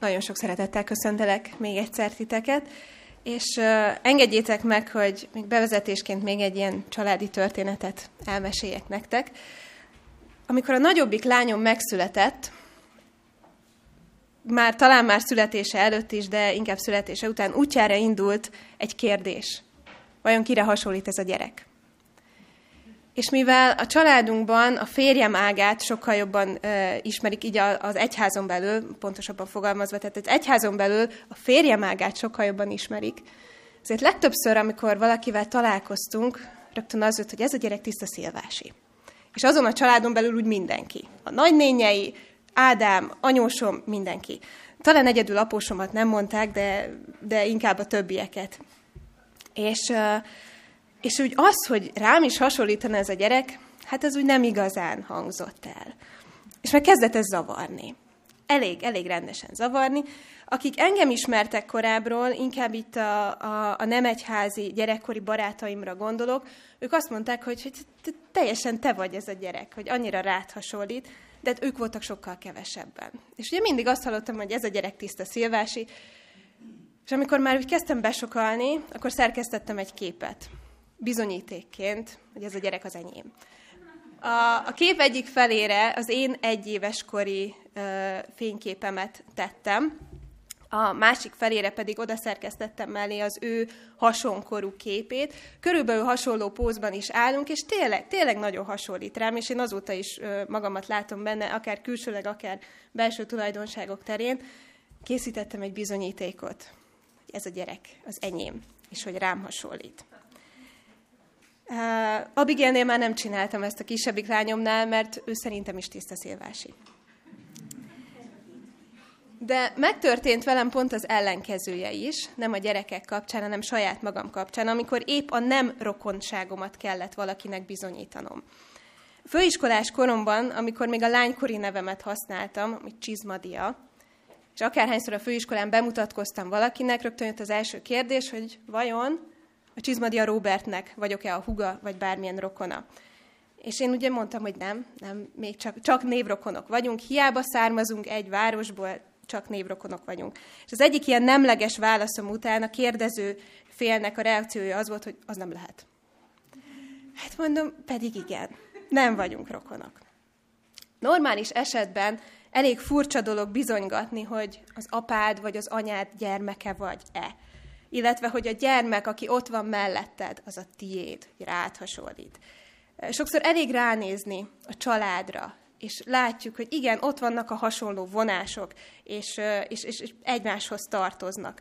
Nagyon sok szeretettel köszöntelek még egyszer titeket, és engedjétek meg, hogy még bevezetésként még egy ilyen családi történetet elmeséljek nektek. Amikor a nagyobbik lányom megszületett, már talán már születése előtt is, de inkább születése után útjára indult egy kérdés. Vajon kire hasonlít ez a gyerek? És mivel a családunkban a férjem ágát sokkal jobban uh, ismerik, így az egyházon belül, pontosabban fogalmazva, tehát az egyházon belül a férjem ágát sokkal jobban ismerik, ezért legtöbbször, amikor valakivel találkoztunk, rögtön az jött, hogy ez a gyerek tiszta szilvási. És azon a családon belül úgy mindenki. A nagynényei, Ádám, anyósom, mindenki. Talán egyedül apósomat nem mondták, de, de inkább a többieket. És uh, és úgy az, hogy rám is hasonlítana ez a gyerek, hát ez úgy nem igazán hangzott el. És meg kezdett ez zavarni. Elég, elég rendesen zavarni. Akik engem ismertek korábbról, inkább itt a, a, a nem egyházi gyerekkori barátaimra gondolok, ők azt mondták, hogy, hogy teljesen te vagy ez a gyerek, hogy annyira rád hasonlít, de hát ők voltak sokkal kevesebben. És ugye mindig azt hallottam, hogy ez a gyerek tiszta szilvási, és amikor már úgy kezdtem besokalni, akkor szerkesztettem egy képet bizonyítékként, hogy ez a gyerek az enyém. A, a kép egyik felére az én egyéves kori ö, fényképemet tettem, a másik felére pedig oda szerkesztettem mellé az ő hasonkorú képét. Körülbelül hasonló pózban is állunk, és tényleg, tényleg nagyon hasonlít rám, és én azóta is ö, magamat látom benne, akár külsőleg, akár belső tulajdonságok terén. Készítettem egy bizonyítékot, hogy ez a gyerek az enyém, és hogy rám hasonlít. Uh, Abigailnél már nem csináltam ezt a kisebbik lányomnál, mert ő szerintem is tiszta szilvási. De megtörtént velem pont az ellenkezője is, nem a gyerekek kapcsán, hanem saját magam kapcsán, amikor épp a nem rokonságomat kellett valakinek bizonyítanom. Főiskolás koromban, amikor még a lánykori nevemet használtam, amit Csizmadia, és akárhányszor a főiskolán bemutatkoztam valakinek, rögtön jött az első kérdés, hogy vajon a Csizmadia Robertnek vagyok-e a huga, vagy bármilyen rokona. És én ugye mondtam, hogy nem, nem, még csak, csak névrokonok vagyunk, hiába származunk egy városból, csak névrokonok vagyunk. És az egyik ilyen nemleges válaszom után a kérdező félnek a reakciója az volt, hogy az nem lehet. Hát mondom, pedig igen, nem vagyunk rokonok. Normális esetben elég furcsa dolog bizonygatni, hogy az apád vagy az anyád gyermeke vagy-e illetve hogy a gyermek, aki ott van melletted, az a tiéd, rád hasonlít. Sokszor elég ránézni a családra, és látjuk, hogy igen, ott vannak a hasonló vonások, és, és, és, és egymáshoz tartoznak.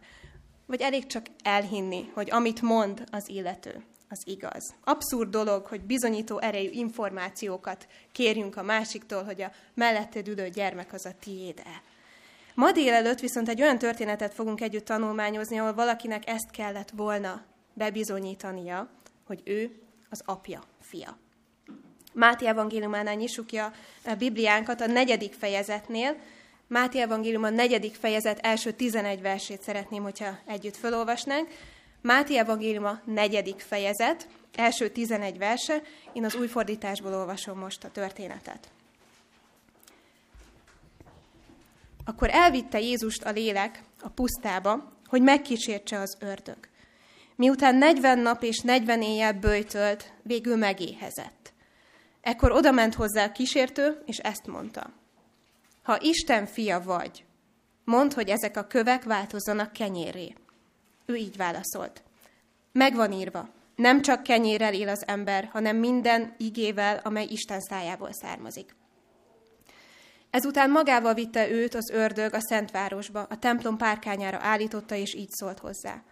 Vagy elég csak elhinni, hogy amit mond az illető, az igaz. Abszurd dolog, hogy bizonyító erejű információkat kérjünk a másiktól, hogy a melletted ülő gyermek az a tiéd-e. Ma délelőtt viszont egy olyan történetet fogunk együtt tanulmányozni, ahol valakinek ezt kellett volna bebizonyítania, hogy ő az apja, fia. Máté evangéliumánál nyissuk ki a Bibliánkat a negyedik fejezetnél. Máté evangélium a negyedik fejezet első tizenegy versét szeretném, hogyha együtt felolvasnánk. Máté evangélium a negyedik fejezet, első tizenegy verse. Én az új fordításból olvasom most a történetet. Akkor elvitte Jézust a lélek a pusztába, hogy megkísértse az ördög. Miután 40 nap és 40 éjjel bőjtölt, végül megéhezett. Ekkor odament hozzá a kísértő, és ezt mondta. Ha Isten fia vagy, mondd, hogy ezek a kövek változzanak kenyéré. Ő így válaszolt. Megvan írva, nem csak kenyérrel él az ember, hanem minden igével, amely Isten szájából származik. Ezután magával vitte őt az ördög a Szentvárosba, a templom párkányára állította, és így szólt hozzá.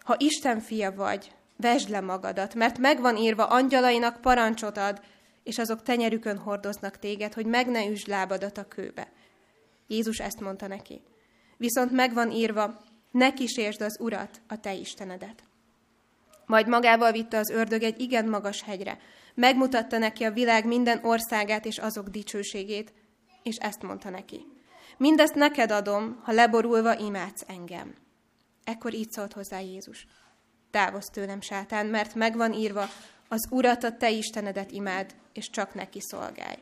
Ha Isten fia vagy, vesd le magadat, mert megvan írva, angyalainak parancsot ad, és azok tenyerükön hordoznak téged, hogy meg ne üsd lábadat a kőbe. Jézus ezt mondta neki. Viszont megvan írva, ne kísérsd az Urat, a te Istenedet. Majd magával vitte az ördög egy igen magas hegyre. Megmutatta neki a világ minden országát és azok dicsőségét, és ezt mondta neki. Mindezt neked adom, ha leborulva imádsz engem. Ekkor így szólt hozzá Jézus. Távozz tőlem, sátán, mert megvan írva, az Urat, a te Istenedet imád, és csak neki szolgálj.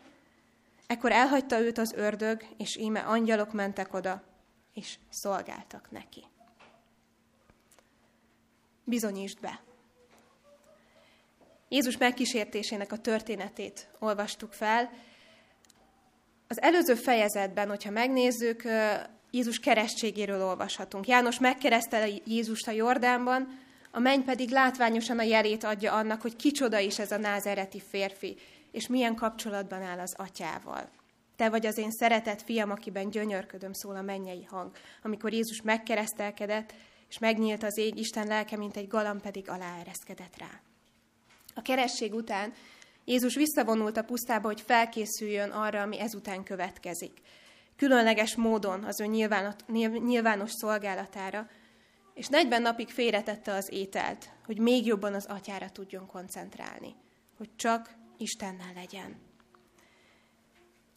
Ekkor elhagyta őt az ördög, és íme angyalok mentek oda, és szolgáltak neki. Bizonyítsd be. Jézus megkísértésének a történetét olvastuk fel. Az előző fejezetben, hogyha megnézzük, Jézus keresztségéről olvashatunk. János megkeresztel Jézust a Jordánban, a menny pedig látványosan a jelét adja annak, hogy kicsoda is ez a názereti férfi, és milyen kapcsolatban áll az atyával. Te vagy az én szeretett fiam, akiben gyönyörködöm, szól a mennyei hang. Amikor Jézus megkeresztelkedett, és megnyílt az ég, Isten lelke, mint egy galam pedig aláereszkedett rá. A keresség után Jézus visszavonult a pusztába, hogy felkészüljön arra, ami ezután következik. Különleges módon az ő nyilvános szolgálatára, és 40 napig félretette az ételt, hogy még jobban az atyára tudjon koncentrálni, hogy csak Istennel legyen.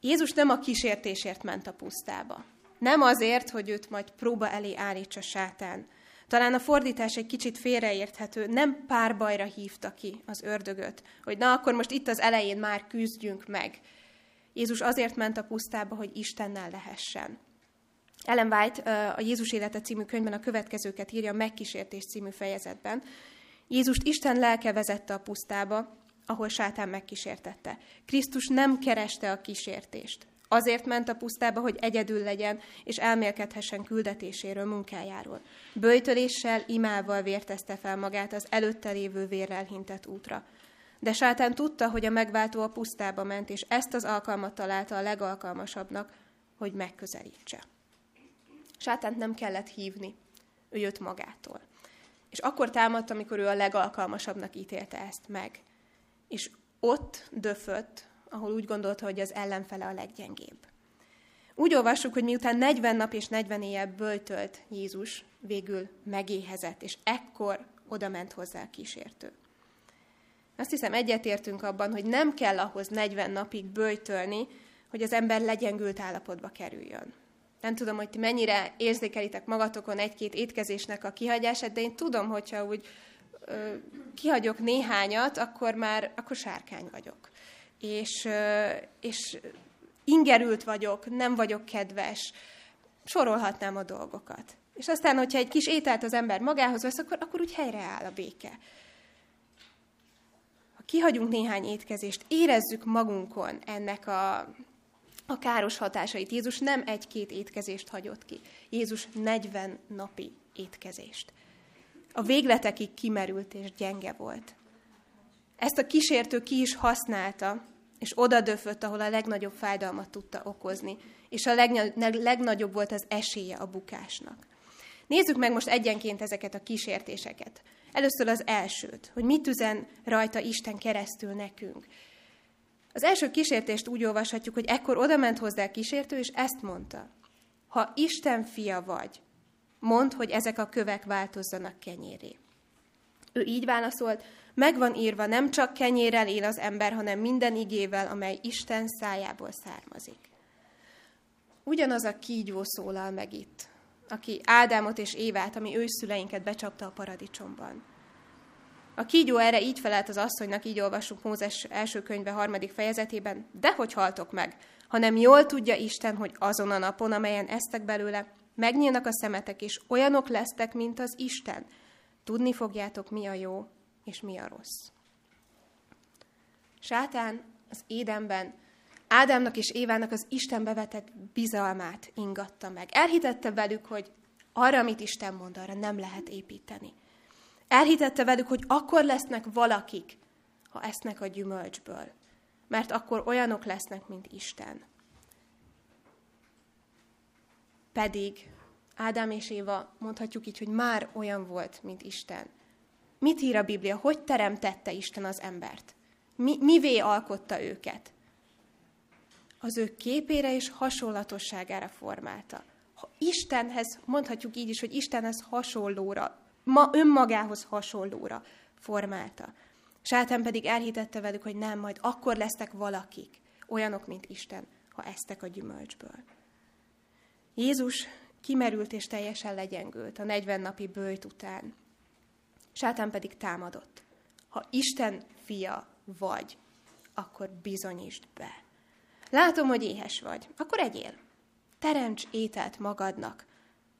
Jézus nem a kísértésért ment a pusztába. Nem azért, hogy őt majd próba elé állítsa sátán. Talán a fordítás egy kicsit félreérthető, nem párbajra hívta ki az ördögöt, hogy na akkor most itt az elején már küzdjünk meg. Jézus azért ment a pusztába, hogy Istennel lehessen. Ellen White a Jézus élete című könyvben a következőket írja a Megkísértés című fejezetben. Jézust Isten lelke vezette a pusztába, ahol sátán megkísértette. Krisztus nem kereste a kísértést. Azért ment a pusztába, hogy egyedül legyen, és elmélkedhessen küldetéséről, munkájáról. Böjtöléssel, imával vértezte fel magát az előtte lévő vérrel hintett útra. De sátán tudta, hogy a megváltó a pusztába ment, és ezt az alkalmat találta a legalkalmasabbnak, hogy megközelítse. Sátánt nem kellett hívni, ő jött magától. És akkor támadt, amikor ő a legalkalmasabbnak ítélte ezt meg. És ott döfött, ahol úgy gondolta, hogy az ellenfele a leggyengébb. Úgy olvassuk, hogy miután 40 nap és 40 éjjel böltölt Jézus, végül megéhezett, és ekkor oda ment hozzá a kísértő. Azt hiszem, egyetértünk abban, hogy nem kell ahhoz 40 napig böjtölni, hogy az ember legyengült állapotba kerüljön. Nem tudom, hogy ti mennyire érzékelitek magatokon egy-két étkezésnek a kihagyását, de én tudom, hogyha úgy ö, kihagyok néhányat, akkor már akkor sárkány vagyok. És, és ingerült vagyok, nem vagyok kedves, sorolhatnám a dolgokat. És aztán, hogyha egy kis ételt az ember magához vesz, akkor, akkor úgy helyreáll a béke. Ha kihagyunk néhány étkezést, érezzük magunkon ennek a a káros hatásait. Jézus nem egy-két étkezést hagyott ki. Jézus 40 napi étkezést. A végletekig kimerült és gyenge volt. Ezt a kísértő ki is használta, és oda döfött, ahol a legnagyobb fájdalmat tudta okozni, és a legnagyobb volt az esélye a bukásnak. Nézzük meg most egyenként ezeket a kísértéseket. Először az elsőt, hogy mit üzen rajta Isten keresztül nekünk. Az első kísértést úgy olvashatjuk, hogy ekkor oda ment hozzá a kísértő, és ezt mondta. Ha Isten fia vagy, mondd, hogy ezek a kövek változzanak kenyéré. Ő így válaszolt, megvan írva, nem csak kenyérrel él az ember, hanem minden igével, amely Isten szájából származik. Ugyanaz a kígyó szólal meg itt, aki Ádámot és Évát, ami őszüleinket becsapta a paradicsomban. A kígyó erre így felelt az asszonynak, így olvassuk Mózes első könyve harmadik fejezetében, de hogy haltok meg, hanem jól tudja Isten, hogy azon a napon, amelyen eztek belőle, megnyílnak a szemetek, és olyanok lesztek, mint az Isten. Tudni fogjátok, mi a jó, és mi a rossz. Sátán az édenben Ádámnak és Évának az Istenbe vetett bizalmát ingatta meg. Elhitette velük, hogy arra, amit Isten mond, arra nem lehet építeni. Elhitette velük, hogy akkor lesznek valakik, ha esznek a gyümölcsből, mert akkor olyanok lesznek, mint Isten. Pedig Ádám és Éva, mondhatjuk így, hogy már olyan volt, mint Isten. Mit ír a Biblia? Hogy teremtette Isten az embert? Mi, mivé alkotta őket? Az ő képére és hasonlatosságára formálta. Ha Istenhez, mondhatjuk így is, hogy Istenhez hasonlóra ma önmagához hasonlóra formálta. Sátán pedig elhitette velük, hogy nem, majd akkor lesztek valakik, olyanok, mint Isten, ha eztek a gyümölcsből. Jézus kimerült és teljesen legyengült a 40 napi bőjt után. Sátán pedig támadott. Ha Isten fia vagy, akkor bizonyítsd be. Látom, hogy éhes vagy, akkor egyél. Teremts ételt magadnak,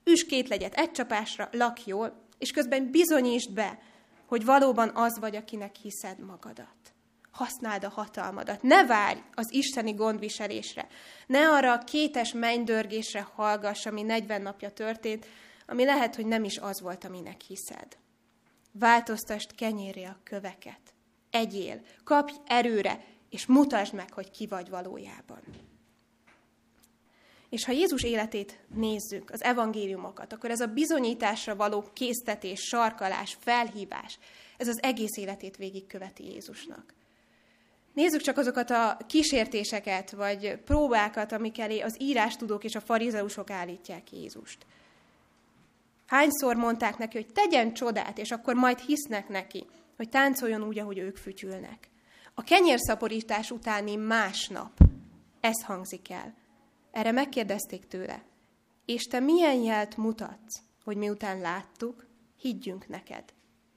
üs két legyet egy csapásra, lakj jól, és közben bizonyítsd be, hogy valóban az vagy, akinek hiszed magadat. Használd a hatalmadat. Ne várj az isteni gondviselésre. Ne arra a kétes mennydörgésre hallgass, ami 40 napja történt, ami lehet, hogy nem is az volt, aminek hiszed. Változtast kenyéré a köveket. Egyél, kapj erőre, és mutasd meg, hogy ki vagy valójában. És ha Jézus életét nézzük, az evangéliumokat, akkor ez a bizonyításra való késztetés, sarkalás, felhívás, ez az egész életét végigköveti Jézusnak. Nézzük csak azokat a kísértéseket, vagy próbákat, amik elé az írástudók és a farizeusok állítják Jézust. Hányszor mondták neki, hogy tegyen csodát, és akkor majd hisznek neki, hogy táncoljon úgy, ahogy ők fütyülnek. A kenyérszaporítás utáni másnap ez hangzik el. Erre megkérdezték tőle, és te milyen jelt mutatsz, hogy miután láttuk, higgyünk neked.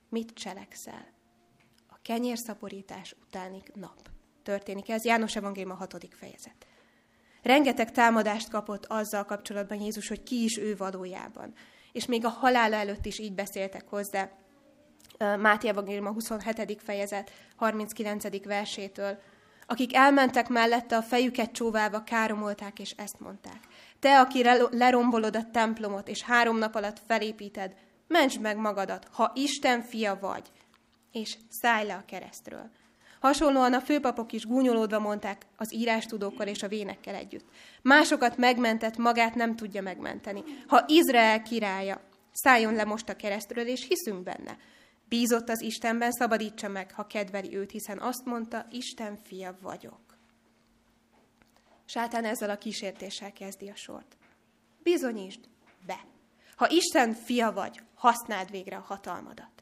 Mit cselekszel? A kenyérszaporítás utáni nap. Történik ez, János Evangélium a hatodik fejezet. Rengeteg támadást kapott azzal kapcsolatban Jézus, hogy ki is ő valójában. És még a halála előtt is így beszéltek hozzá. Máté Evangélium a 27. fejezet 39. versétől akik elmentek mellette a fejüket csóválva káromolták, és ezt mondták. Te, aki lerombolod a templomot, és három nap alatt felépíted, mentsd meg magadat, ha Isten fia vagy, és szállj le a keresztről. Hasonlóan a főpapok is gúnyolódva mondták az írástudókkal és a vénekkel együtt. Másokat megmentett, magát nem tudja megmenteni. Ha Izrael királya, szálljon le most a keresztről, és hiszünk benne. Bízott az Istenben, szabadítsa meg, ha kedveli őt, hiszen azt mondta, Isten fia vagyok. Sátán ezzel a kísértéssel kezdi a sort. Bizonyítsd be. Ha Isten fia vagy, használd végre a hatalmadat.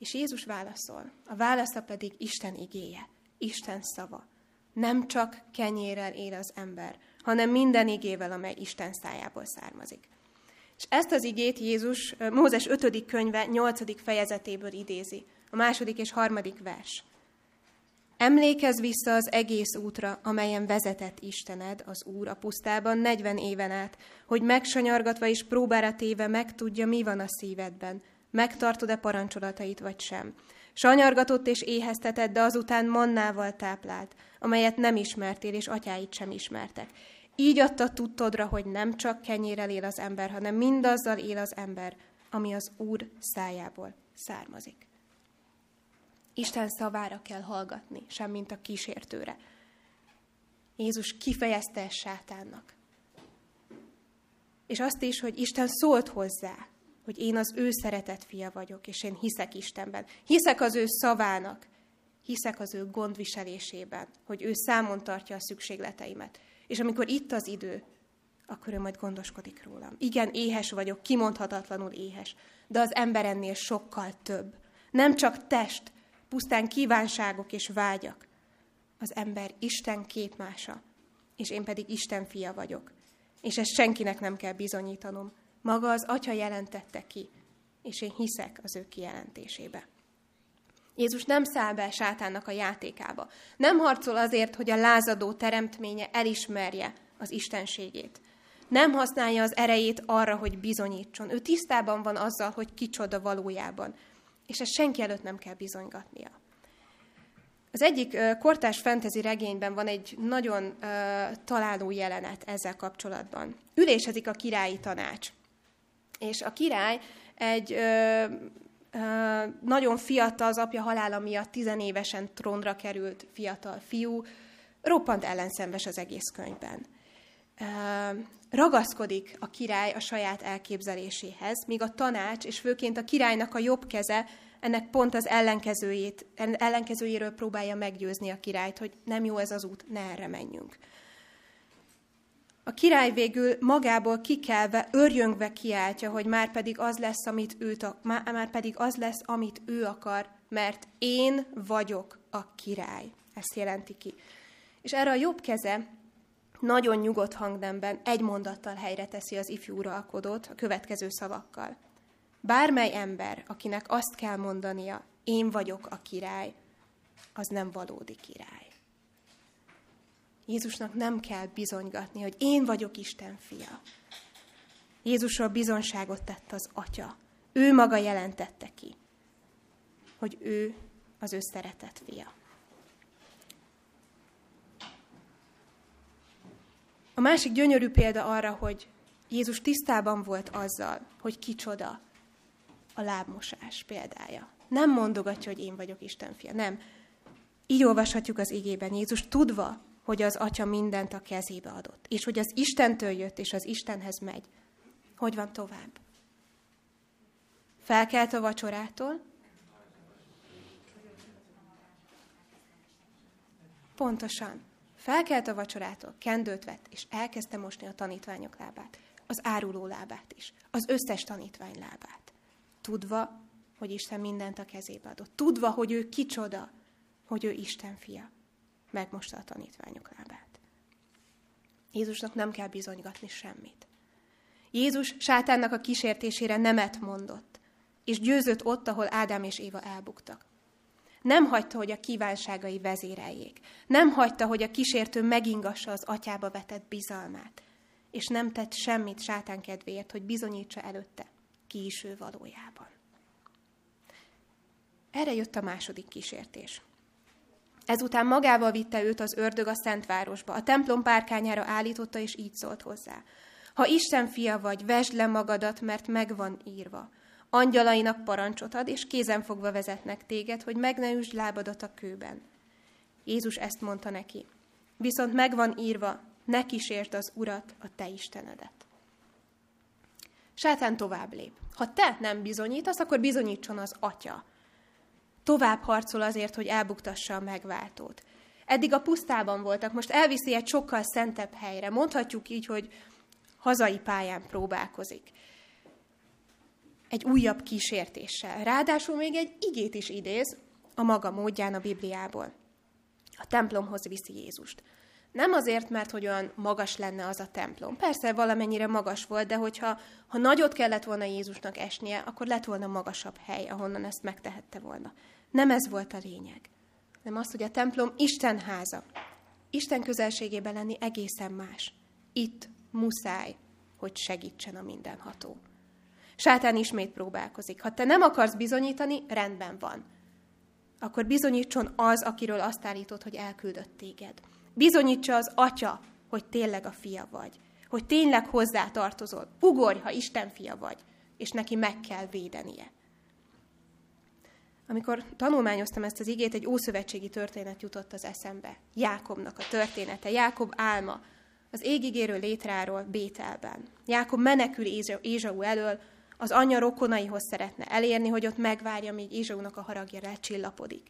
És Jézus válaszol. A válasza pedig Isten igéje, Isten szava. Nem csak kenyérrel él az ember, hanem minden igével, amely Isten szájából származik. És ezt az igét Jézus Mózes 5. könyve 8. fejezetéből idézi, a második és harmadik vers. Emlékezz vissza az egész útra, amelyen vezetett Istened, az Úr a pusztában 40 éven át, hogy megsanyargatva és próbára téve megtudja, mi van a szívedben, megtartod-e parancsolatait vagy sem. Sanyargatott és éheztetett, de azután mannával táplált, amelyet nem ismertél, és atyáit sem ismertek. Így adta tudtodra, hogy nem csak kenyérrel él az ember, hanem mindazzal él az ember, ami az Úr szájából származik. Isten szavára kell hallgatni, sem mint a kísértőre. Jézus kifejezte ezt sátánnak. És azt is, hogy Isten szólt hozzá, hogy én az ő szeretett fia vagyok, és én hiszek Istenben. Hiszek az ő szavának, hiszek az ő gondviselésében, hogy ő számon tartja a szükségleteimet. És amikor itt az idő, akkor ő majd gondoskodik rólam. Igen, éhes vagyok, kimondhatatlanul éhes, de az ember ennél sokkal több. Nem csak test, pusztán kívánságok és vágyak. Az ember Isten képmása, és én pedig Isten fia vagyok. És ezt senkinek nem kell bizonyítanom. Maga az Atya jelentette ki, és én hiszek az ő kijelentésébe. Jézus nem száll be sátánnak a játékába. Nem harcol azért, hogy a lázadó teremtménye elismerje az istenségét. Nem használja az erejét arra, hogy bizonyítson. Ő tisztában van azzal, hogy kicsoda valójában. És ezt senki előtt nem kell bizonygatnia. Az egyik kortás fentezi regényben van egy nagyon uh, találó jelenet ezzel kapcsolatban. Ülésezik a királyi tanács. És a király egy uh, nagyon fiatal, az apja halála miatt tizenévesen trónra került fiatal fiú, roppant ellenszenves az egész könyvben. Ragaszkodik a király a saját elképzeléséhez, míg a tanács, és főként a királynak a jobb keze ennek pont az ellenkezőjét, ellenkezőjéről próbálja meggyőzni a királyt, hogy nem jó ez az út, ne erre menjünk. A király végül magából kikelve, örjöngve kiáltja, hogy már pedig az lesz, amit őt, már, pedig az lesz, amit ő akar, mert én vagyok a király. Ezt jelenti ki. És erre a jobb keze nagyon nyugodt hangnemben egy mondattal helyre teszi az ifjú uralkodót a következő szavakkal. Bármely ember, akinek azt kell mondania, én vagyok a király, az nem valódi király. Jézusnak nem kell bizonygatni, hogy én vagyok Isten fia. Jézusról bizonságot tett az Atya. Ő maga jelentette ki, hogy ő az ő szeretett fia. A másik gyönyörű példa arra, hogy Jézus tisztában volt azzal, hogy kicsoda a lábmosás példája. Nem mondogatja, hogy én vagyok Isten fia, nem. Így olvashatjuk az igében Jézus, tudva, hogy az Atya mindent a kezébe adott, és hogy az Istentől jött, és az Istenhez megy. Hogy van tovább? Felkelt a vacsorától, Pontosan. Felkelt a vacsorától, kendőt vett, és elkezdte mosni a tanítványok lábát. Az áruló lábát is. Az összes tanítvány lábát. Tudva, hogy Isten mindent a kezébe adott. Tudva, hogy ő kicsoda, hogy ő Isten fia. Megmosta a tanítványok lábát. Jézusnak nem kell bizonygatni semmit. Jézus sátánnak a kísértésére nemet mondott, és győzött ott, ahol Ádám és Éva elbuktak. Nem hagyta, hogy a kívánságai vezéreljék. Nem hagyta, hogy a kísértő megingassa az atyába vetett bizalmát. És nem tett semmit sátán kedvéért, hogy bizonyítsa előtte, ki is ő valójában. Erre jött a második kísértés. Ezután magával vitte őt az ördög a Szentvárosba, a templom párkányára állította, és így szólt hozzá. Ha Isten fia vagy, vesd le magadat, mert megvan írva. Angyalainak parancsot ad, és kézen fogva vezetnek téged, hogy meg ne üsd lábadat a kőben. Jézus ezt mondta neki. Viszont megvan írva, ne kísérd az Urat, a te Istenedet. Sátán tovább lép. Ha te nem bizonyítasz, akkor bizonyítson az atya. Tovább harcol azért, hogy elbuktassa a megváltót. Eddig a pusztában voltak, most elviszi egy sokkal szentebb helyre. Mondhatjuk így, hogy hazai pályán próbálkozik egy újabb kísértéssel. Ráadásul még egy igét is idéz a maga módján a Bibliából. A templomhoz viszi Jézust. Nem azért, mert hogy olyan magas lenne az a templom. Persze valamennyire magas volt, de hogyha ha nagyot kellett volna Jézusnak esnie, akkor lett volna magasabb hely, ahonnan ezt megtehette volna. Nem ez volt a lényeg, nem az, hogy a templom Isten háza. Isten közelségében lenni egészen más. Itt muszáj, hogy segítsen a mindenható. Sátán ismét próbálkozik. Ha te nem akarsz bizonyítani, rendben van. Akkor bizonyítson az, akiről azt állítod, hogy elküldött téged. Bizonyítsa az atya, hogy tényleg a fia vagy. Hogy tényleg hozzá tartozol. Ugorj, ha Isten fia vagy. És neki meg kell védenie. Amikor tanulmányoztam ezt az igét, egy ószövetségi történet jutott az eszembe. Jákobnak a története, Jákob álma, az égigérő létráról Bételben. Jákob menekül Ézsau elől, az anyja rokonaihoz szeretne elérni, hogy ott megvárja, míg Izsónak a haragja lecsillapodik.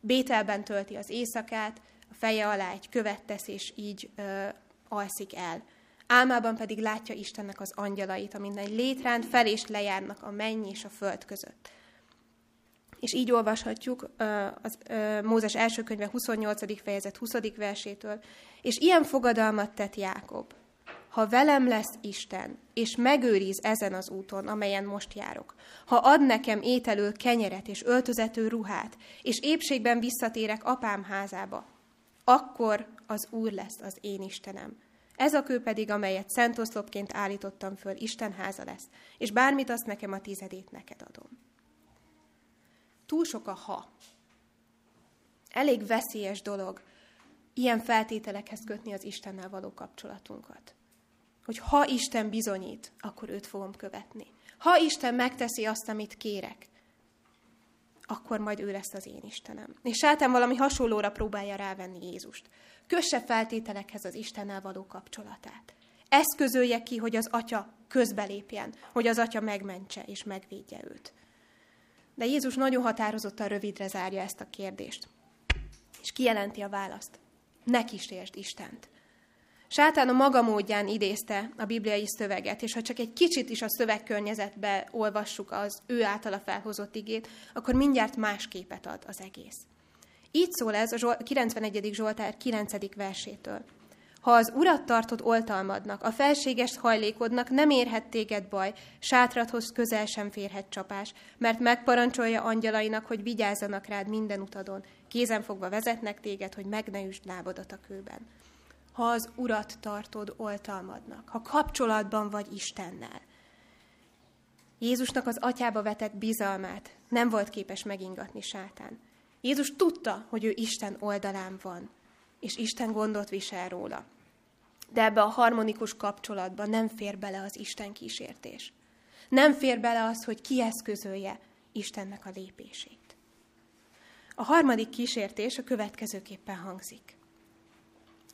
Bételben tölti az éjszakát, feje alá egy követ tesz, és így ö, alszik el. Álmában pedig látja Istennek az angyalait, amin egy létrán fel és lejárnak a menny és a föld között. És így olvashatjuk az Mózes első könyve 28. fejezet 20. versétől. És ilyen fogadalmat tett Jákob ha velem lesz Isten, és megőriz ezen az úton, amelyen most járok, ha ad nekem ételő kenyeret és öltözető ruhát, és épségben visszatérek apám házába, akkor az Úr lesz az én Istenem. Ez a kő pedig, amelyet szent oszlopként állítottam föl, Isten háza lesz, és bármit azt nekem a tizedét neked adom. Túl sok a ha. Elég veszélyes dolog ilyen feltételekhez kötni az Istennel való kapcsolatunkat hogy ha Isten bizonyít, akkor őt fogom követni. Ha Isten megteszi azt, amit kérek, akkor majd ő lesz az én Istenem. És sátán valami hasonlóra próbálja rávenni Jézust. Kösse feltételekhez az Istennel való kapcsolatát. Eszközölje ki, hogy az atya közbelépjen, hogy az atya megmentse és megvédje őt. De Jézus nagyon határozottan rövidre zárja ezt a kérdést. És kijelenti a választ. Ne kísértsd Istent. Sátán a maga módján idézte a bibliai szöveget, és ha csak egy kicsit is a szövegkörnyezetbe olvassuk az ő általa felhozott igét, akkor mindjárt más képet ad az egész. Így szól ez a 91. Zsoltár 9. versétől. Ha az urat tartod oltalmadnak, a felséges hajlékodnak nem érhet téged baj, sátrathoz közel sem férhet csapás, mert megparancsolja angyalainak, hogy vigyázzanak rád minden utadon, kézen fogva vezetnek téged, hogy meg ne üsd lábodat a kőben ha az Urat tartod oltalmadnak, ha kapcsolatban vagy Istennel. Jézusnak az atyába vetett bizalmát nem volt képes megingatni sátán. Jézus tudta, hogy ő Isten oldalán van, és Isten gondot visel róla. De ebbe a harmonikus kapcsolatba nem fér bele az Isten kísértés. Nem fér bele az, hogy kieszközölje Istennek a lépését. A harmadik kísértés a következőképpen hangzik.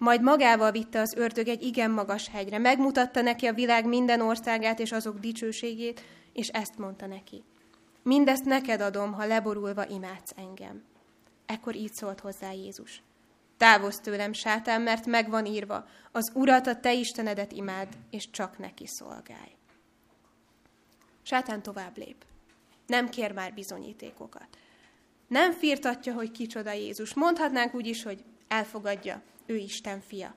Majd magával vitte az ördög egy igen magas hegyre, megmutatta neki a világ minden országát és azok dicsőségét, és ezt mondta neki. Mindezt neked adom, ha leborulva imádsz engem. Ekkor így szólt hozzá Jézus. Távozz tőlem, sátán, mert megvan írva, az Urat, a te Istenedet imád, és csak neki szolgálj. Sátán tovább lép. Nem kér már bizonyítékokat. Nem firtatja, hogy kicsoda Jézus. Mondhatnánk úgy is, hogy elfogadja, ő Isten fia.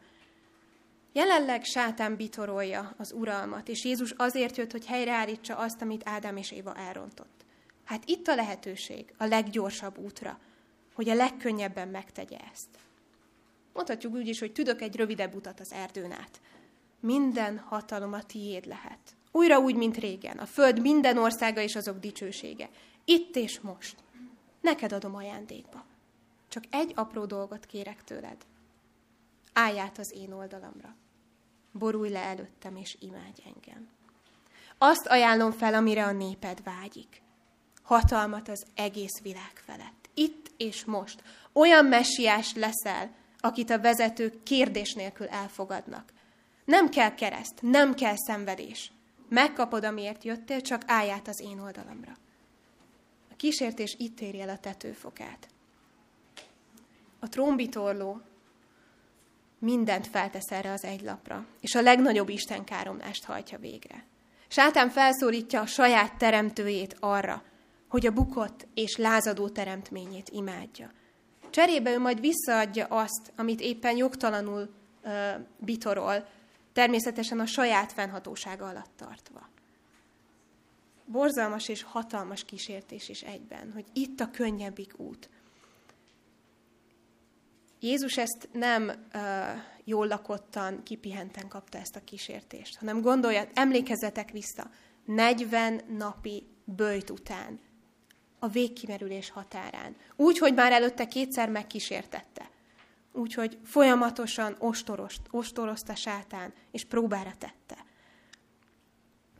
Jelenleg sátán bitorolja az uralmat, és Jézus azért jött, hogy helyreállítsa azt, amit Ádám és Éva elrontott. Hát itt a lehetőség, a leggyorsabb útra, hogy a legkönnyebben megtegye ezt. Mondhatjuk úgy is, hogy tüdök egy rövidebb utat az erdőn át. Minden hatalom a tiéd lehet. Újra úgy, mint régen. A föld minden országa és azok dicsősége. Itt és most. Neked adom ajándékba. Csak egy apró dolgot kérek tőled. Állj át az én oldalamra. Borulj le előttem, és imádj engem. Azt ajánlom fel, amire a néped vágyik. Hatalmat az egész világ felett. Itt és most. Olyan messiás leszel, akit a vezetők kérdés nélkül elfogadnak. Nem kell kereszt, nem kell szenvedés. Megkapod, amiért jöttél, csak állj át az én oldalamra. A kísértés itt éri el a tetőfokát. A trombitorló mindent feltesz erre az egy lapra, és a legnagyobb Isten káromlást hajtja végre. Sátán felszólítja a saját teremtőjét arra, hogy a bukott és lázadó teremtményét imádja. Cserébe ő majd visszaadja azt, amit éppen jogtalanul uh, bitorol, természetesen a saját fennhatósága alatt tartva. Borzalmas és hatalmas kísértés is egyben, hogy itt a könnyebbik út. Jézus ezt nem uh, jól lakottan, kipihenten kapta ezt a kísértést, hanem gondolja, emlékezzetek vissza, 40 napi bőjt után, a végkimerülés határán. Úgy, hogy már előtte kétszer megkísértette. Úgyhogy folyamatosan ostorost, ostorozta sátán, és próbára tette.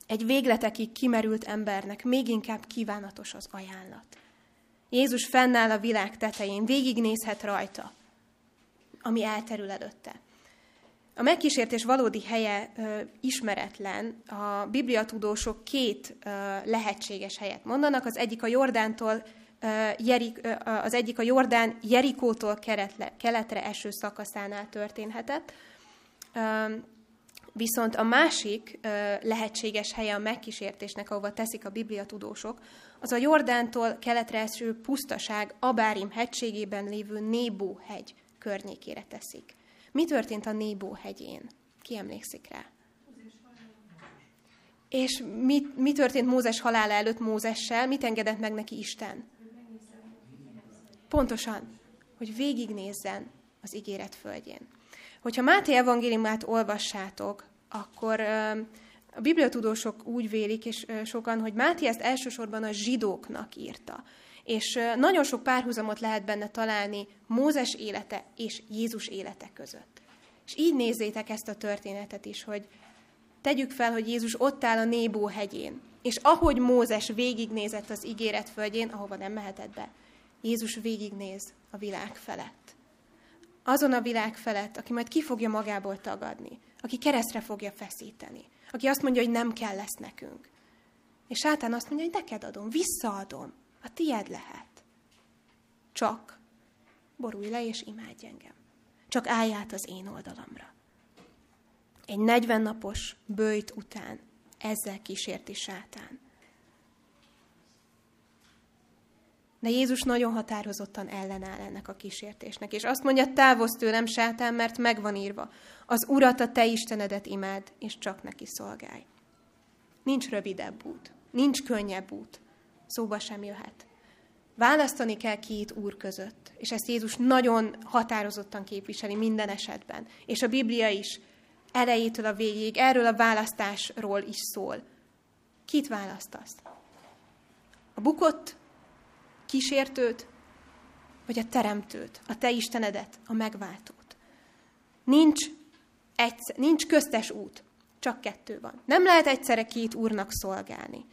Egy végletekig kimerült embernek még inkább kívánatos az ajánlat. Jézus fennáll a világ tetején, végignézhet rajta, ami elterül előtte. A megkísértés valódi helye ö, ismeretlen. A bibliatudósok két ö, lehetséges helyet mondanak. Az egyik a Jordántól Jerik, az egyik a Jordán Jerikótól keletre, keletre eső szakaszánál történhetett, viszont a másik lehetséges helye a megkísértésnek, ahova teszik a bibliatudósok, az a Jordántól keletre eső pusztaság Abárim hegységében lévő Nébó hegy környékére teszik. Mi történt a Nébó hegyén? Ki emlékszik rá? És mi, mi történt Mózes halála előtt Mózessel? Mit engedett meg neki Isten? Pontosan, hogy végignézzen az ígéret földjén. Hogyha Máté evangéliumát olvassátok, akkor a bibliatudósok úgy vélik, és sokan, hogy Máté ezt elsősorban a zsidóknak írta. És nagyon sok párhuzamot lehet benne találni Mózes élete és Jézus élete között. És így nézzétek ezt a történetet is, hogy tegyük fel, hogy Jézus ott áll a Nébó hegyén, és ahogy Mózes végignézett az ígéret földjén, ahova nem mehetett be, Jézus végignéz a világ felett. Azon a világ felett, aki majd ki fogja magából tagadni, aki keresztre fogja feszíteni, aki azt mondja, hogy nem kell lesz nekünk. És sátán azt mondja, hogy neked adom, visszaadom, a tied lehet. Csak borulj le és imádj engem. Csak állj át az én oldalamra. Egy 40 napos bőjt után ezzel kísérti sátán. De Jézus nagyon határozottan ellenáll ennek a kísértésnek, és azt mondja, távozz tőlem, sátán, mert megvan írva, az Urat, a te Istenedet imád, és csak neki szolgálj. Nincs rövidebb út, nincs könnyebb út, szóba sem jöhet. Választani kell két úr között, és ezt Jézus nagyon határozottan képviseli minden esetben. És a Biblia is elejétől a végéig erről a választásról is szól. Kit választasz? A bukott kísértőt, vagy a teremtőt, a te Istenedet, a megváltót? Nincs, egyszer, nincs köztes út, csak kettő van. Nem lehet egyszerre két úrnak szolgálni.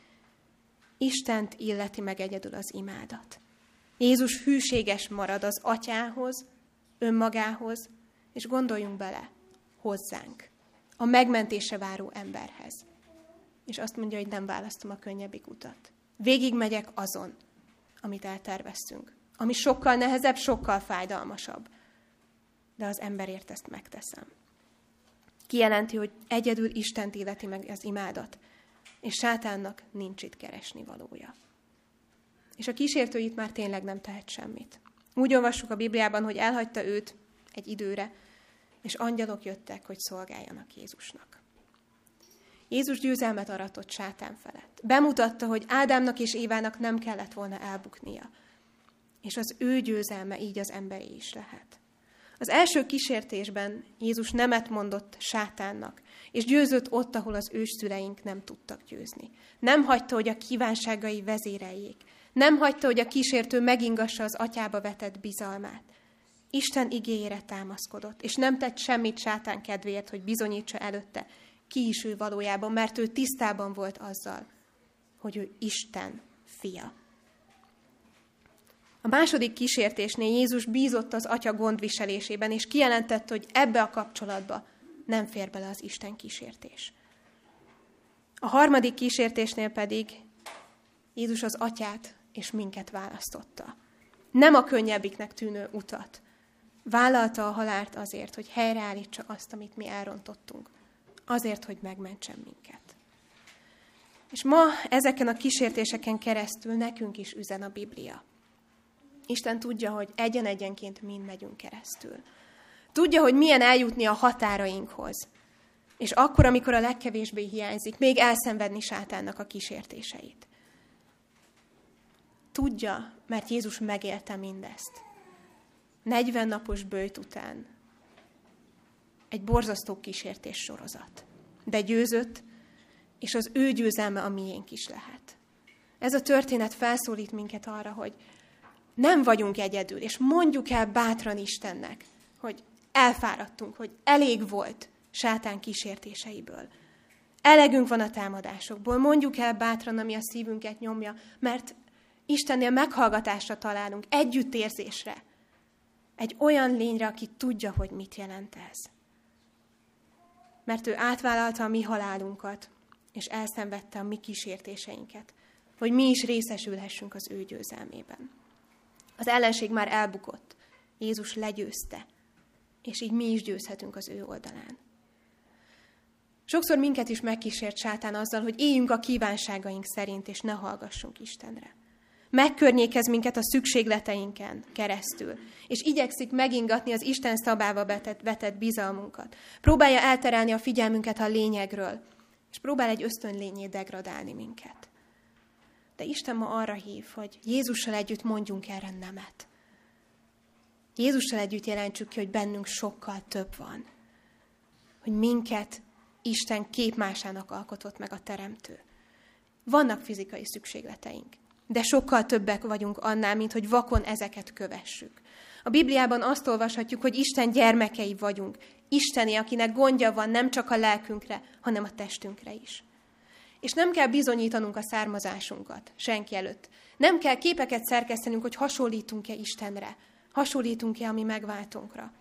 Istent illeti meg egyedül az imádat. Jézus hűséges marad az atyához, önmagához, és gondoljunk bele, hozzánk, a megmentése váró emberhez. És azt mondja, hogy nem választom a könnyebbik utat. Végig megyek azon, amit elterveztünk. Ami sokkal nehezebb, sokkal fájdalmasabb. De az emberért ezt megteszem. Kijelenti, hogy egyedül Isten illeti meg az imádat, és sátánnak nincs itt keresni valója. És a kísértőit már tényleg nem tehet semmit. Úgy olvassuk a Bibliában, hogy elhagyta őt egy időre, és angyalok jöttek, hogy szolgáljanak Jézusnak. Jézus győzelmet aratott sátán felett. Bemutatta, hogy Ádámnak és Évának nem kellett volna elbuknia. És az ő győzelme így az emberi is lehet. Az első kísértésben Jézus nemet mondott sátánnak, és győzött ott, ahol az őszüleink nem tudtak győzni. Nem hagyta, hogy a kívánságai vezéreljék. Nem hagyta, hogy a kísértő megingassa az atyába vetett bizalmát. Isten igényére támaszkodott, és nem tett semmit sátán kedvéért, hogy bizonyítsa előtte, ki is ő valójában, mert ő tisztában volt azzal, hogy ő Isten fia. A második kísértésnél Jézus bízott az atya gondviselésében, és kijelentette, hogy ebbe a kapcsolatba nem fér bele az Isten kísértés. A harmadik kísértésnél pedig Jézus az atyát és minket választotta. Nem a könnyebbiknek tűnő utat. Vállalta a halált azért, hogy helyreállítsa azt, amit mi elrontottunk. Azért, hogy megmentsen minket. És ma ezeken a kísértéseken keresztül nekünk is üzen a Biblia. Isten tudja, hogy egyen-egyenként mind megyünk keresztül. Tudja, hogy milyen eljutni a határainkhoz. És akkor, amikor a legkevésbé hiányzik, még elszenvedni sátánnak a kísértéseit. Tudja, mert Jézus megélte mindezt. 40 napos bőjt után egy borzasztó kísértés sorozat. De győzött, és az ő győzelme a miénk is lehet. Ez a történet felszólít minket arra, hogy nem vagyunk egyedül, és mondjuk el bátran Istennek, hogy elfáradtunk, hogy elég volt sátán kísértéseiből. Elegünk van a támadásokból, mondjuk el bátran, ami a szívünket nyomja, mert Istennél meghallgatásra találunk, együttérzésre. Egy olyan lényre, aki tudja, hogy mit jelent ez. Mert ő átvállalta a mi halálunkat, és elszenvedte a mi kísértéseinket, hogy mi is részesülhessünk az ő győzelmében. Az ellenség már elbukott. Jézus legyőzte, és így mi is győzhetünk az ő oldalán. Sokszor minket is megkísért sátán azzal, hogy éljünk a kívánságaink szerint, és ne hallgassunk Istenre. Megkörnyékez minket a szükségleteinken keresztül, és igyekszik megingatni az Isten szabába vetett, vetett bizalmunkat. Próbálja elterelni a figyelmünket a lényegről, és próbál egy ösztönlényét degradálni minket. De Isten ma arra hív, hogy Jézussal együtt mondjunk erre nemet. Jézussal együtt jelentsük ki, hogy bennünk sokkal több van. Hogy minket Isten képmásának alkotott meg a Teremtő. Vannak fizikai szükségleteink, de sokkal többek vagyunk annál, mint hogy vakon ezeket kövessük. A Bibliában azt olvashatjuk, hogy Isten gyermekei vagyunk. Isteni, akinek gondja van nem csak a lelkünkre, hanem a testünkre is. És nem kell bizonyítanunk a származásunkat senki előtt. Nem kell képeket szerkesztenünk, hogy hasonlítunk-e Istenre, hasonlítunk-e a mi megváltunkra.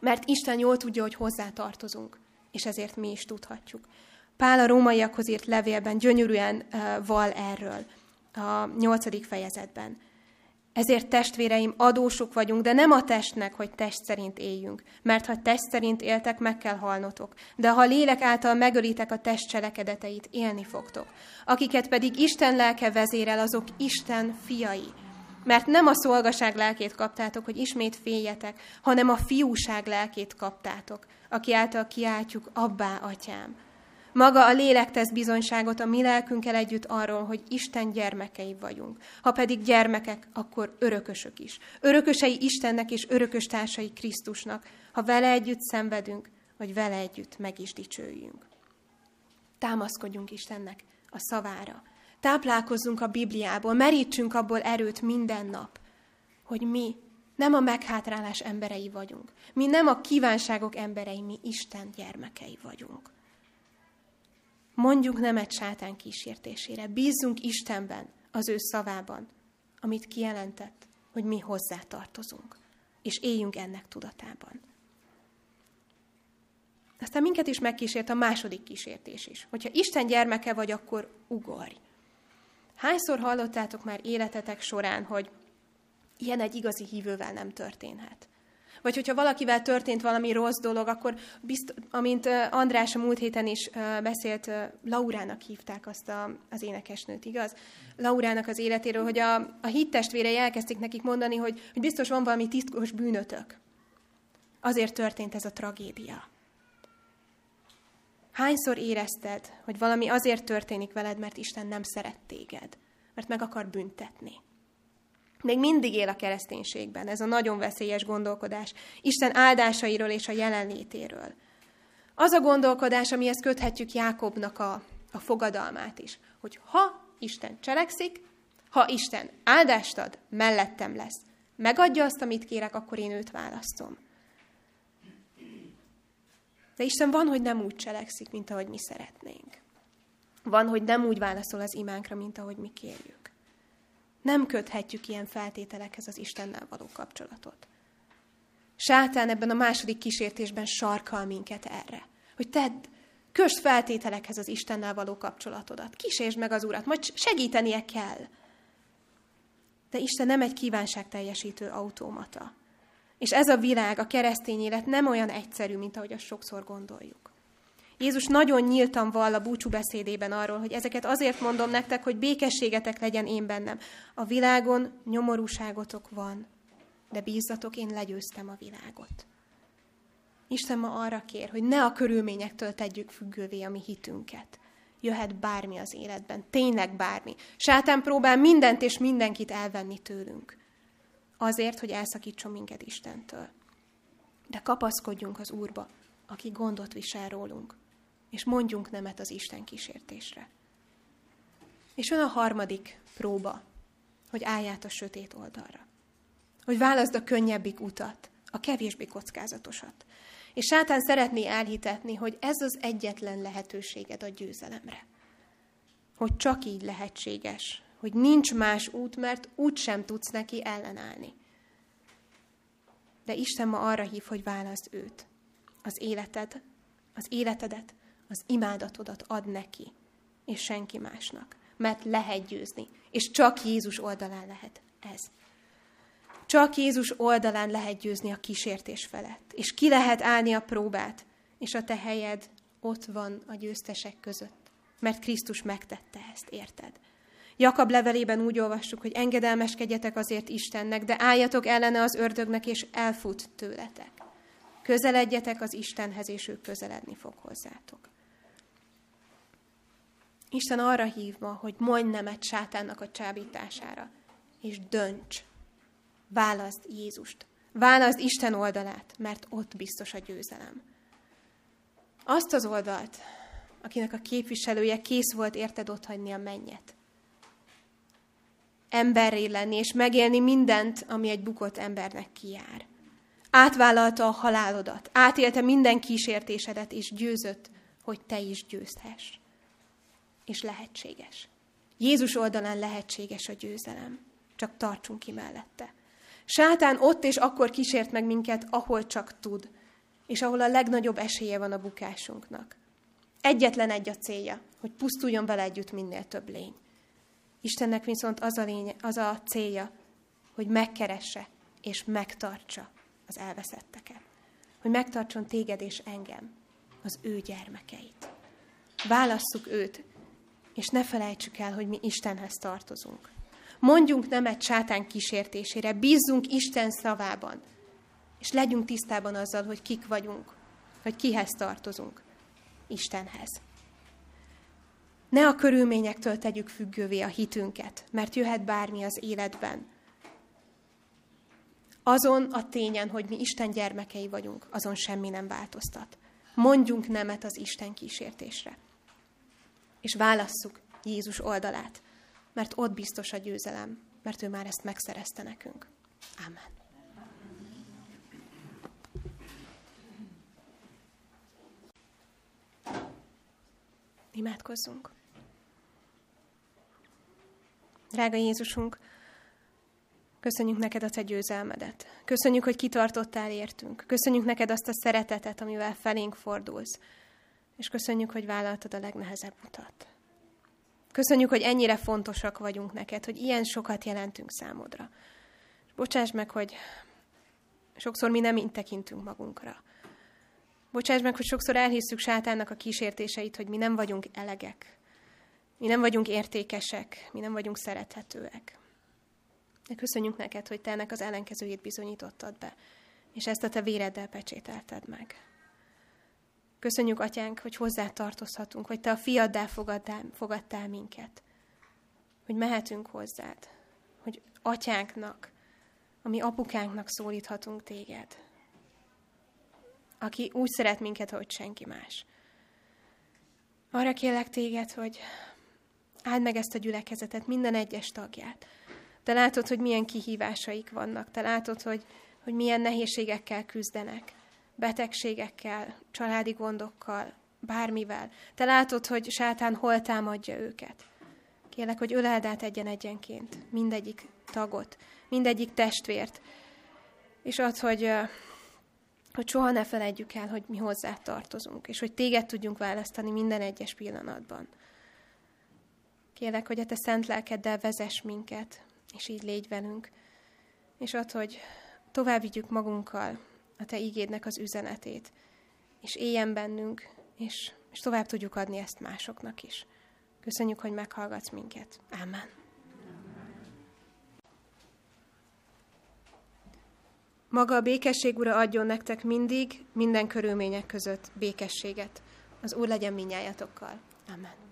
Mert Isten jól tudja, hogy hozzá tartozunk, és ezért mi is tudhatjuk. Pál a rómaiakhoz írt levélben gyönyörűen uh, val erről a nyolcadik fejezetben. Ezért testvéreim, adósok vagyunk, de nem a testnek, hogy test szerint éljünk. Mert ha test szerint éltek, meg kell halnotok. De ha lélek által megölitek a test cselekedeteit, élni fogtok. Akiket pedig Isten lelke vezérel, azok Isten fiai. Mert nem a szolgaság lelkét kaptátok, hogy ismét féljetek, hanem a fiúság lelkét kaptátok, aki által kiáltjuk, abbá, atyám. Maga a lélek tesz bizonyságot a mi lelkünkkel együtt arról, hogy Isten gyermekei vagyunk. Ha pedig gyermekek, akkor örökösök is. Örökösei Istennek és örökös társai Krisztusnak, ha vele együtt szenvedünk, vagy vele együtt meg is dicsőjünk. Támaszkodjunk Istennek, a szavára. Táplálkozzunk a Bibliából, merítsünk abból erőt minden nap, hogy mi nem a meghátrálás emberei vagyunk. Mi nem a kívánságok emberei, mi Isten gyermekei vagyunk. Mondjuk nemet sátán kísértésére. Bízzunk Istenben, az ő szavában, amit kijelentett, hogy mi hozzá tartozunk. És éljünk ennek tudatában. Aztán minket is megkísért a második kísértés is. Hogyha Isten gyermeke vagy, akkor ugorj. Hányszor hallottátok már életetek során, hogy ilyen egy igazi hívővel nem történhet? Vagy hogyha valakivel történt valami rossz dolog, akkor, bizt, amint András a múlt héten is beszélt, Laurának hívták azt a, az énekesnőt, igaz? Laurának az életéről, hogy a, a hittestvérei elkezdték nekik mondani, hogy, hogy biztos van valami titkos bűnötök. Azért történt ez a tragédia. Hányszor érezted, hogy valami azért történik veled, mert Isten nem szeret téged, mert meg akar büntetni? Még mindig él a kereszténységben ez a nagyon veszélyes gondolkodás, Isten áldásairól és a jelenlétéről. Az a gondolkodás, amihez köthetjük Jákobnak a, a fogadalmát is, hogy ha Isten cselekszik, ha Isten áldást ad, mellettem lesz. Megadja azt, amit kérek, akkor én őt választom. De Isten van, hogy nem úgy cselekszik, mint ahogy mi szeretnénk. Van, hogy nem úgy válaszol az imánkra, mint ahogy mi kérjük. Nem köthetjük ilyen feltételekhez az Istennel való kapcsolatot. Sátán ebben a második kísértésben sarkal minket erre, hogy tedd, kösd feltételekhez az Istennel való kapcsolatodat. Kísértsd meg az Urat, majd segítenie kell. De Isten nem egy kívánság teljesítő automata. És ez a világ, a keresztény élet nem olyan egyszerű, mint ahogy azt sokszor gondoljuk. Jézus nagyon nyíltan vall a búcsú beszédében arról, hogy ezeket azért mondom nektek, hogy békességetek legyen én bennem. A világon nyomorúságotok van, de bízzatok, én legyőztem a világot. Isten ma arra kér, hogy ne a körülményektől tegyük függővé a mi hitünket. Jöhet bármi az életben, tényleg bármi. Sátán próbál mindent és mindenkit elvenni tőlünk. Azért, hogy elszakítson minket Istentől. De kapaszkodjunk az Úrba, aki gondot visel rólunk, és mondjunk nemet az Isten kísértésre. És van a harmadik próba, hogy állját a sötét oldalra. Hogy válaszd a könnyebbik utat, a kevésbé kockázatosat. És sátán szeretné elhitetni, hogy ez az egyetlen lehetőséged a győzelemre. Hogy csak így lehetséges, hogy nincs más út, mert úgy sem tudsz neki ellenállni. De Isten ma arra hív, hogy válaszd őt. Az életed, az életedet, az imádatodat ad neki, és senki másnak. Mert lehet győzni, és csak Jézus oldalán lehet ez. Csak Jézus oldalán lehet győzni a kísértés felett, és ki lehet állni a próbát, és a te helyed ott van a győztesek között, mert Krisztus megtette ezt, érted? Jakab levelében úgy olvassuk, hogy engedelmeskedjetek azért Istennek, de álljatok ellene az ördögnek, és elfut tőletek. Közeledjetek az Istenhez, és ő közeledni fog hozzátok. Isten arra hív ma, hogy mondj nemet sátánnak a csábítására, és dönts. Válaszd Jézust. Válaszd Isten oldalát, mert ott biztos a győzelem. Azt az oldalt, akinek a képviselője kész volt érted otthagyni a mennyet emberré lenni, és megélni mindent, ami egy bukott embernek kijár. Átvállalta a halálodat, átélte minden kísértésedet, és győzött, hogy te is győzhess. És lehetséges. Jézus oldalán lehetséges a győzelem. Csak tartsunk ki mellette. Sátán ott és akkor kísért meg minket, ahol csak tud, és ahol a legnagyobb esélye van a bukásunknak. Egyetlen egy a célja, hogy pusztuljon vele együtt minél több lény. Istennek viszont az a, lénye, az a célja, hogy megkeresse és megtartsa az elveszetteket. Hogy megtartson téged és engem, az ő gyermekeit. Válasszuk őt, és ne felejtsük el, hogy mi Istenhez tartozunk. Mondjunk nemet sátán kísértésére, bízzunk Isten szavában, és legyünk tisztában azzal, hogy kik vagyunk, hogy kihez tartozunk. Istenhez. Ne a körülményektől tegyük függővé a hitünket, mert jöhet bármi az életben. Azon a tényen, hogy mi Isten gyermekei vagyunk, azon semmi nem változtat. Mondjunk nemet az Isten kísértésre. És válasszuk Jézus oldalát, mert ott biztos a győzelem, mert ő már ezt megszerezte nekünk. Amen. Imádkozzunk. Drága Jézusunk, köszönjük neked a te győzelmedet. Köszönjük, hogy kitartottál értünk. Köszönjük neked azt a szeretetet, amivel felénk fordulsz. És köszönjük, hogy vállaltad a legnehezebb utat. Köszönjük, hogy ennyire fontosak vagyunk neked, hogy ilyen sokat jelentünk számodra. És bocsáss meg, hogy sokszor mi nem így tekintünk magunkra. Bocsáss meg, hogy sokszor elhisszük sátánnak a kísértéseit, hogy mi nem vagyunk elegek. Mi nem vagyunk értékesek, mi nem vagyunk szerethetőek. De köszönjük neked, hogy te ennek az ellenkezőjét bizonyítottad be, és ezt a te véreddel pecsételted meg. Köszönjük, Atyánk, hogy hozzá tartozhatunk, hogy Te a fiaddá fogadtál, fogadtál minket. Hogy mehetünk hozzád. Hogy Atyánknak, ami apukánknak szólíthatunk Téged. Aki úgy szeret minket, hogy senki más. Arra kérlek Téged, hogy áld meg ezt a gyülekezetet, minden egyes tagját. Te látod, hogy milyen kihívásaik vannak. Te látod, hogy, hogy milyen nehézségekkel küzdenek betegségekkel, családi gondokkal, bármivel. Te látod, hogy sátán hol támadja őket. Kérlek, hogy öleld át egyen-egyenként mindegyik tagot, mindegyik testvért, és az, hogy, hogy soha ne felejtjük el, hogy mi hozzá tartozunk, és hogy téged tudjunk választani minden egyes pillanatban. Kérlek, hogy a te szent lelkeddel vezess minket, és így légy velünk, és ad, hogy tovább vigyük magunkkal a Te ígédnek az üzenetét, és éljen bennünk, és, és tovább tudjuk adni ezt másoknak is. Köszönjük, hogy meghallgatsz minket. Amen. Maga a békesség, Ura, adjon nektek mindig, minden körülmények között békességet. Az Úr legyen minnyájatokkal. Amen.